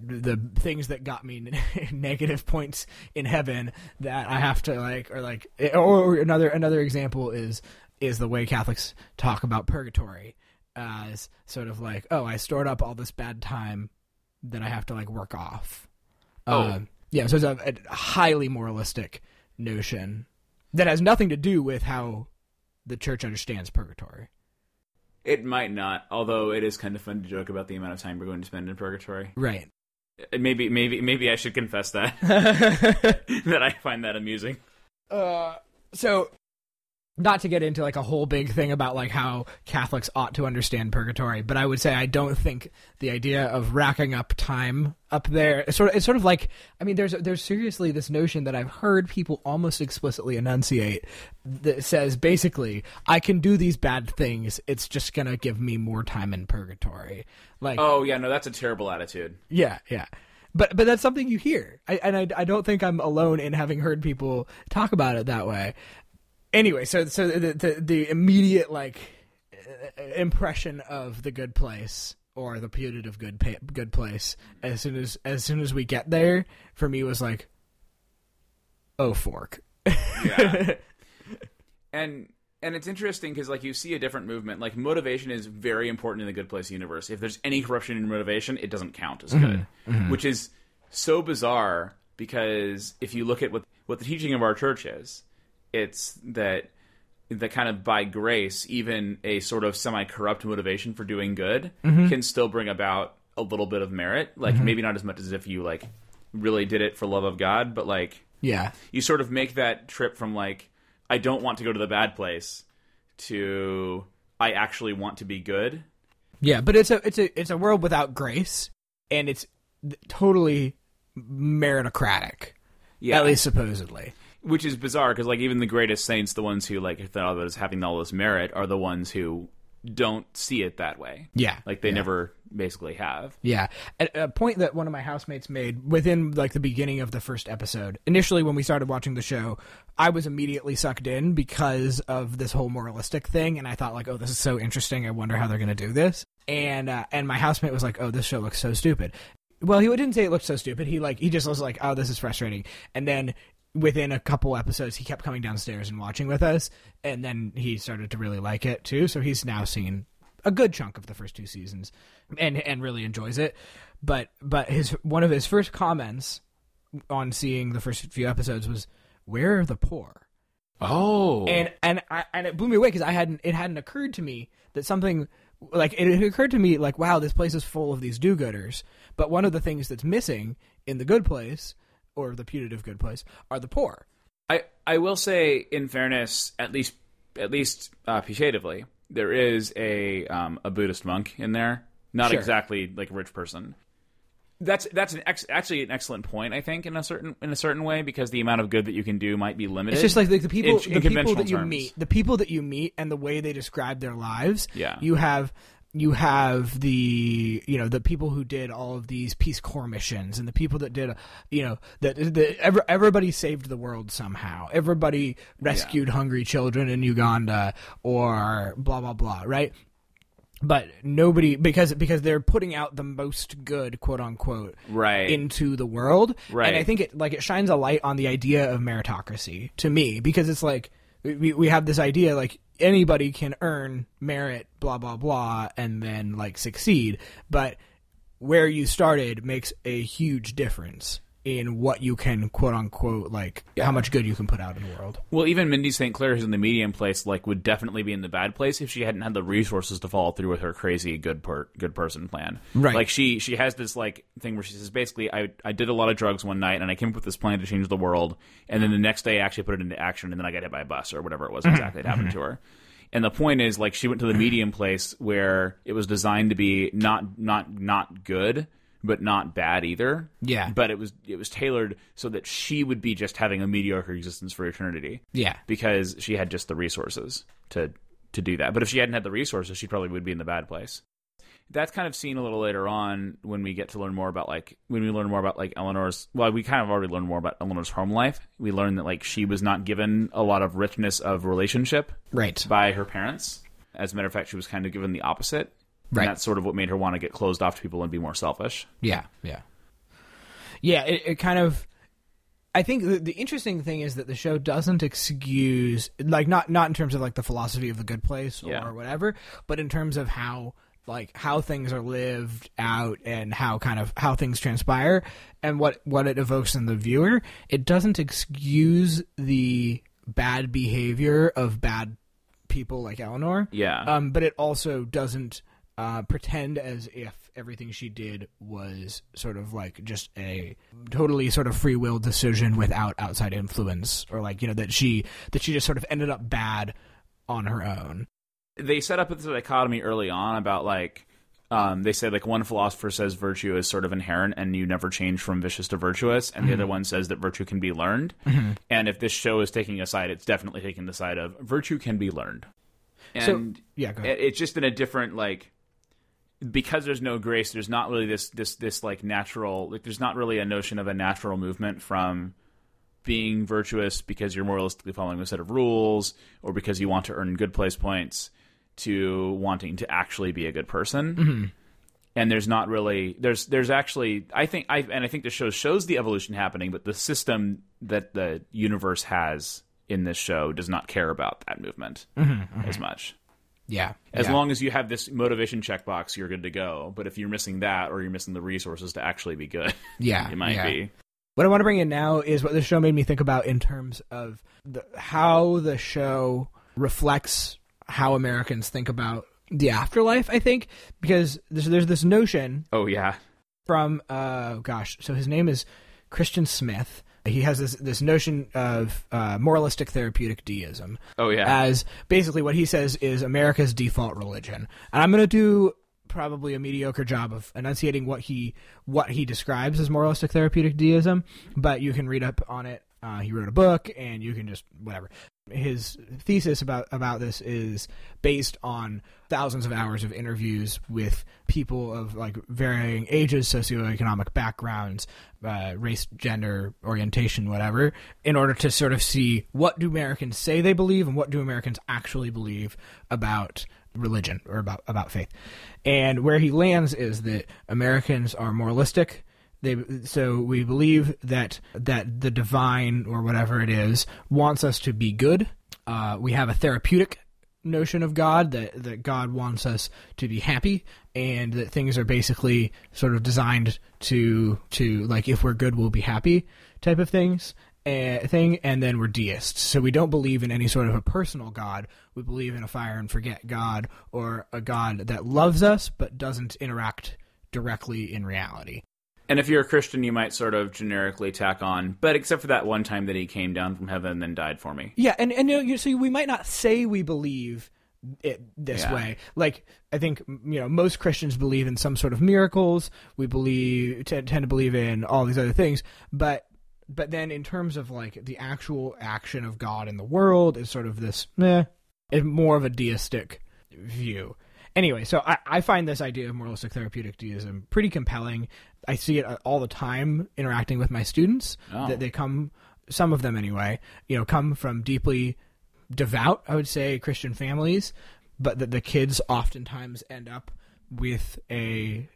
B: the things that got me negative points in heaven that I have to like or like or another another example is is the way Catholics talk about purgatory as sort of like oh I stored up all this bad time that I have to like work off.
A: Oh.
B: Um, yeah, so it's a, a highly moralistic notion that has nothing to do with how the church understands purgatory.
A: It might not, although it is kind of fun to joke about the amount of time we're going to spend in purgatory.
B: Right.
A: Uh, Maybe, maybe, maybe I should confess that that I find that amusing.
B: Uh, so not to get into like a whole big thing about like how Catholics ought to understand purgatory, but I would say I don't think the idea of racking up time up there it's sort of it's sort of like I mean there's there's seriously this notion that I've heard people almost explicitly enunciate that says basically I can do these bad things it's just going to give me more time in purgatory. Like
A: Oh yeah, no, that's a terrible attitude.
B: yeah, yeah. But but that's something you hear, I, and I, I don't think I'm alone in having heard people talk about it that way. Anyway, so so the the, the immediate like impression of the good place or the putative good pa- good place as soon as as soon as we get there for me was like, oh fork.
A: Yeah. and and it's interesting because like you see a different movement. Like motivation is very important in the Good Place universe. If there's any corruption in motivation, it doesn't count as good, mm-hmm. Mm-hmm. which is so bizarre because if you look at what what the teaching of our church is, it's that that kind of by grace, even a sort of semi corrupt motivation for doing good mm-hmm. can still bring about a little bit of merit. Like mm-hmm. maybe not as much as if you like really did it for love of God, but like
B: Yeah,
A: you sort of make that trip from like I don't want to go to the bad place to I actually want to be good.
B: yeah. But it's a it's a it's a world without grace, and it's totally meritocratic.
A: Yeah,
B: At least supposedly.
A: Which is bizarre because like even the greatest saints, the ones who like thought of it as having all this merit, are the ones who don't see it that way.
B: Yeah.
A: like they
B: Yeah.
A: never basically have.
B: Yeah, a, a point that one of my housemates made within like the beginning of the first episode. Initially, when we started watching the show, I was immediately sucked in because of this whole moralistic thing, and I thought like, "Oh, this is so interesting. I wonder how they're going to do this." And uh, and my housemate was like, "Oh, this show looks so stupid." Well, he didn't say it looked so stupid. He like he just was like, "Oh, this is frustrating." And then within a couple episodes, he kept coming downstairs and watching with us, and then he started to really like it too. So he's now seen a good chunk of the first two seasons and and really enjoys it. But but his one of his first comments on seeing the first few episodes was where are the poor?
A: Oh,
B: and and I, and it blew me away because I hadn't it hadn't occurred to me that something like it occurred to me like wow this place is full of these do-gooders. But one of the things that's missing in the good place or the putative good place are the poor
A: I I will say, in fairness, at least at least uh, appreciatively, there is a um, a Buddhist monk in there. Not
B: Sure.
A: exactly like a rich person. That's that's an ex- actually an excellent point. I think in a certain in a certain way because the amount of good that you can do might be limited.
B: It's just like, like the people,
A: in-
B: the
A: in
B: people that you meet, the people that you meet, and the way they describe their lives.
A: Yeah.
B: you have you have the you know the people who did all of these Peace Corps missions, and the people that did you know that the, every, everybody saved the world somehow. Everybody rescued hungry children in Uganda, or blah blah blah. Right. but nobody because because they're putting out the most good quote unquote
A: Right.
B: into the world
A: Right.
B: and i think it like it shines a light on the idea of meritocracy to me because it's like we, we have this idea like anybody can earn merit blah blah blah and then like succeed. But where you started makes a huge difference in what you can quote unquote like how much good you can put out in the world
A: Well, even Mindy St. Clair, who's in the medium place, like would definitely be in the bad place if she hadn't had the resources to follow through with her crazy good per- good person plan.
B: Right.
A: Like she she has this like thing where she says basically, I I did a lot of drugs one night and I came up with this plan to change the world, and then the next day I actually put it into action, and then I got hit by a bus or whatever it was exactly that happened to her. And the point is, like, she went to the medium place where it was designed to be not not not good, but not bad either.
B: Yeah.
A: But it was it was tailored so that she would be just having a mediocre existence for eternity
B: yeah
A: because she had just the resources to to do that. But if she hadn't had the resources, she probably would be in the bad place. That's kind of seen a little later on when we get to learn more about like when we learn more about like Eleanor's. Well, we kind of already learned more about Eleanor's home life. We learned that like she was not given a lot of richness of relationship
B: right
A: by her parents. As a matter of fact, she was kind of given the opposite.
B: Right.
A: And that's sort of what made her want to get closed off to people and be more selfish.
B: Yeah, yeah, yeah. It, it kind of. I think the, the interesting thing is that the show doesn't excuse, like, not not in terms of like the philosophy of the good place or
A: Yeah.
B: whatever, but in terms of how like how things are lived out and how kind of how things transpire and what what it evokes in the viewer. It doesn't excuse the bad behavior of bad people like Eleanor.
A: Yeah.
B: Um, but it also doesn't uh, pretend as if everything she did was sort of like just a totally sort of free will decision without outside influence, or like you know that she that she just sort of ended up bad on her own.
A: they set up this dichotomy early on about like um, they say like one philosopher says virtue is sort of inherent and you never change from vicious to virtuous and the other one says that virtue can be learned and if this show is taking a side it's definitely taking the side of virtue can be learned
B: So-
A: and
B: yeah, go ahead.
A: it's just in a different like because there's no grace there's not really this this this like natural like there's not really a notion of a natural movement from being virtuous because you're moralistically following a set of rules or because you want to earn good place points to wanting to actually be a good person. Mm-hmm. And there's not really there's there's actually I think I and I think the show shows the evolution happening, but the system that the universe has in this show does not care about that movement mm-hmm. Mm-hmm. as much.
B: Yeah,
A: As
B: yeah.
A: long as you have this motivation checkbox, you're good to go. But if you're missing that, or you're missing the resources to actually be good,
B: Yeah,
A: it might
B: yeah.
A: be.
B: What I want to bring in now is what the show made me think about in terms of the, how the show reflects how Americans think about the afterlife. I think because there's, there's this notion
A: Oh yeah,
B: from uh gosh so his name is christian smith he has this this notion of uh, moralistic therapeutic deism.
A: Oh yeah.
B: as basically what he says is america's default religion. And i'm going to do probably a mediocre job of enunciating what he what he describes as moralistic therapeutic deism but you can read up on it. Uh, he wrote a book and you can just whatever his thesis about about this is based on thousands of hours of interviews with people of like varying ages, socioeconomic backgrounds, uh, race, gender, orientation, whatever, in order to sort of see what do Americans say they believe and what do Americans actually believe about religion or about about faith. And where he lands is that Americans are moralistic. They, so we believe that that the divine or whatever it is wants us to be good. Uh, we have a therapeutic notion of God that that God wants us to be happy and that things are basically sort of designed to to like if we're good we'll be happy type of things uh, thing and then we're deists. So we don't believe in any sort of a personal god. We believe in a fire and forget god or a god that loves us but doesn't interact directly in reality
A: And if you're a Christian, you might sort of generically tack on, but except for that one time that he came down from heaven and then died for me.
B: Yeah, and and you know, you- so we might not say we believe it this
A: Yeah.
B: way. Like I think you know most Christians believe in some sort of miracles. We believe t- tend to believe in all these other things, but but then in terms of like the actual action of God in the world is sort of this meh, is more of a deistic view. Anyway, so I, I find this idea of moralistic therapeutic deism pretty compelling. I see it uh, all the time interacting with my students.
A: Oh.
B: That they come, some of them anyway, you know, come from deeply devout, I would say, Christian families, but that the kids oftentimes end up with a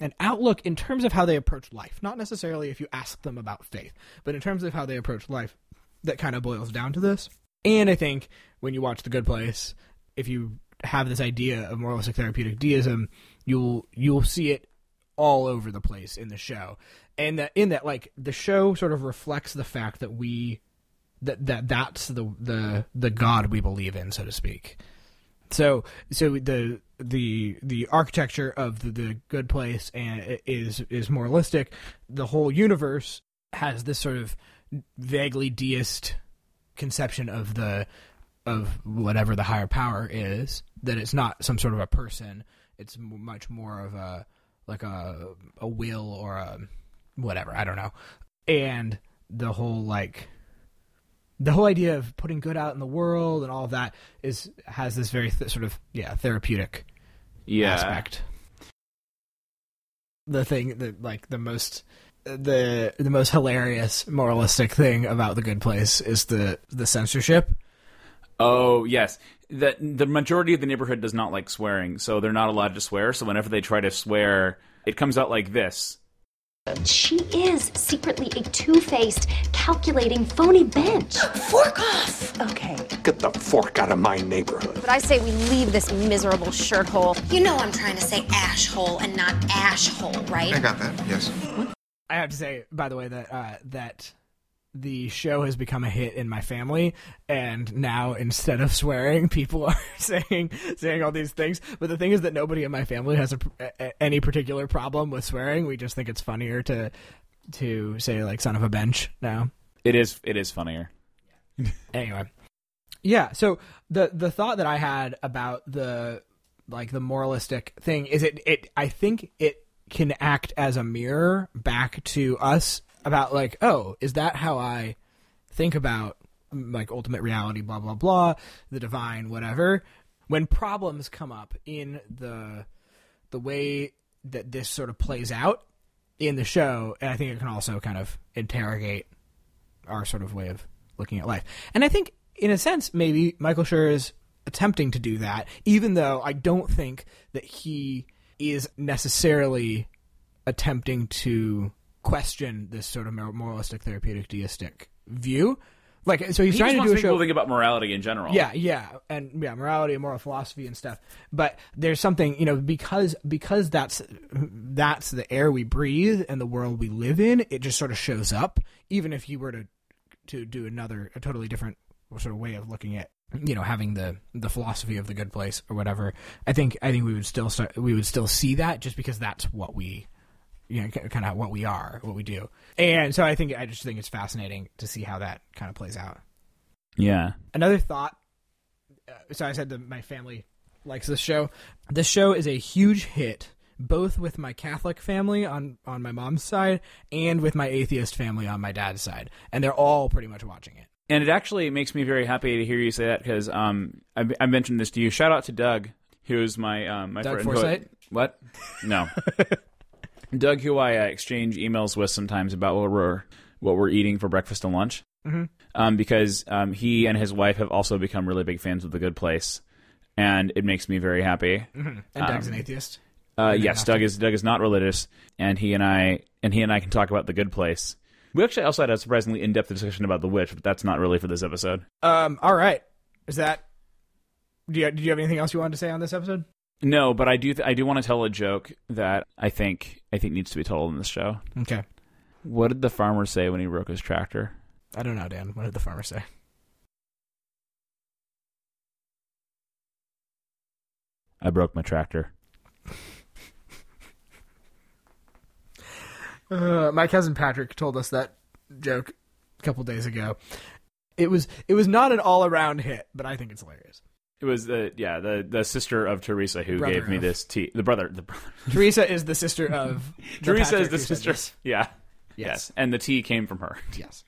B: an outlook in terms of how they approach life. Not necessarily if you ask them about faith, but in terms of how they approach life, that kind of boils down to this. And I think when you watch The Good Place, if you have this idea of moralistic therapeutic deism, you'll you'll see it all over the place in the show. And that in that like the show sort of reflects the fact that we that that that's the the the god we believe in, so to speak. So so the the the architecture of the, the good place and is is moralistic. The whole universe has this sort of vaguely deist conception of the of whatever the higher power is. That it's not some sort of a person. It's much more of a like a a will or a whatever. I don't know. And the whole like the whole idea of putting good out in the world and all of that is has this very th- sort of yeah therapeutic
A: Yeah.
B: aspect. The thing that like the most the the most hilarious moralistic thing about the good place is the the censorship.
A: Oh yes, the the majority of the neighborhood does not like swearing, so they're not allowed to swear. So whenever they try to swear, it comes out like this.
F: She is secretly a two faced, calculating, phony bench.
G: Fork off!
F: Okay.
C: Get the fork out of my neighborhood.
D: But I say we leave this miserable shirt hole.
G: You know I'm trying to say ash hole and not ash hole, right?
E: I got that, yes.
B: I have to say, by the way, that uh, that the show has become a hit in my family, and now instead of swearing, people are saying saying all these things. But the thing is that nobody in my family has a, a, any particular problem with swearing. We just think it's funnier to to say like "son of a bench" now.
A: It is it is funnier.
B: anyway yeah so the the thought that i had about the like the moralistic thing is it it i think it can act as a mirror back to us about like oh is that how i think about mm, like ultimate reality blah blah blah the divine whatever when problems come up in the the way that this sort of plays out in the show and i think it can also kind of interrogate our sort of way of looking at life. And I think, in a sense, maybe Michael Schur is attempting to do that, even though I don't think that he is necessarily attempting to question this sort of moralistic, therapeutic, deistic view. Like, so he's
A: He
B: trying to do a show.
A: think about morality in general.
B: Yeah, yeah, and yeah, morality and moral philosophy and stuff. But there's something, you know, because because that's that's the air we breathe and the world we live in. It just sort of shows up, even if you were to to do another a totally different sort of way of looking at you know having the the philosophy of the good place or whatever. I think I think we would still start we would still see that just because that's what we you know kind of what we are, what we do. And so I think I just think it's fascinating to see how that kind of plays out
A: yeah.
B: another thought uh, so i said that my family likes this show this show is a huge hit both with my catholic family on on my mom's side and with my atheist family on my dad's side and they're all pretty much watching it
A: And it actually makes me very happy to hear you say that because um, I, I mentioned this to you. Shout out to Doug, who's my um, my
B: Doug
A: friend.
B: Forsythe?
A: what? No. Doug, who I uh, exchange emails with sometimes about what we're what we're eating for breakfast and lunch.
B: Mhm.
A: Um, because um, he and his wife have also become really big fans of The Good Place, and it makes me very happy.
B: and doug's an atheist
A: Uh, yes. Doug is Doug is not religious, and he and I and he and I can talk about The Good Place. We actually also had a surprisingly in depth discussion about The Witch, but that's not really for this episode.
B: um all right is that do you, did you have anything else you wanted to say on this episode
A: No, but I do. Th- I do want to tell a joke that I think I think needs to be told in this show.
B: okay
A: What did the farmer say when he broke his tractor?
B: i don't know dan what did the farmer say
A: I broke my tractor.
B: Uh, my cousin Patrick told us that joke a couple days ago. It was it was not an all around hit, but I think it's hilarious.
A: It was the yeah the the sister of Teresa who
B: Brother
A: gave me
B: of.
A: this tea. The brother the brother.
B: Teresa is the sister of the
A: Teresa
B: Patrick
A: is the
B: who said
A: sister.
B: this.
A: Yeah.
B: Yes.
A: Yes. And the tea came from her.
B: Yes.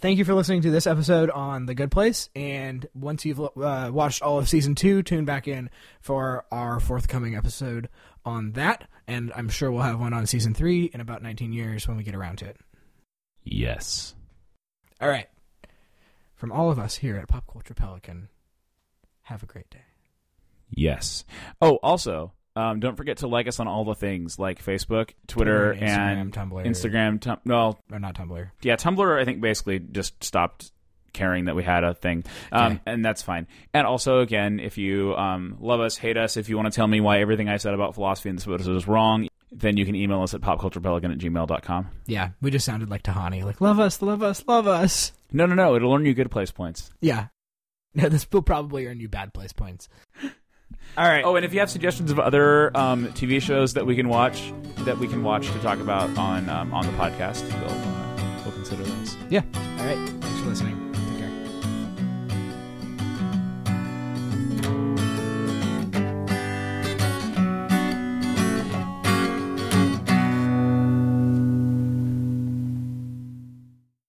B: Thank you for listening to this episode on The Good Place. And once you've uh, watched all of season two, tune back in for our forthcoming episode on that. And I'm sure we'll have one on season three in about 19 years when we get around to it.
A: Yes.
B: All right. From all of us here at Pop Culture Pelican, have a great day.
A: Yes. Oh, also, um, don't forget to like us on all the things like Facebook, Twitter,
B: Twitter,
A: and
B: Instagram, Tumblr.
A: Instagram. Tum- well,
B: Or not Tumblr.
A: yeah, Tumblr. I think basically just stopped caring that we had a thing, um,
B: Okay.
A: and that's fine. And also, again, if you um, love us, hate us, if you want to tell me why everything I said about philosophy and this episode is wrong, then you can email us at popculturepelican at gmail.com.
B: Yeah, we just sounded like Tahani. Like, love us, love us, love us.
A: No, no, no. It'll earn you good place points.
B: Yeah. Yeah, this will probably earn you bad place points. All right.
A: Oh, and if you have suggestions of other um, TV shows that we can watch, that we can watch to talk about on um, on the podcast, we'll, uh, we'll consider those.
B: Yeah. All right. Thanks for listening. Take care.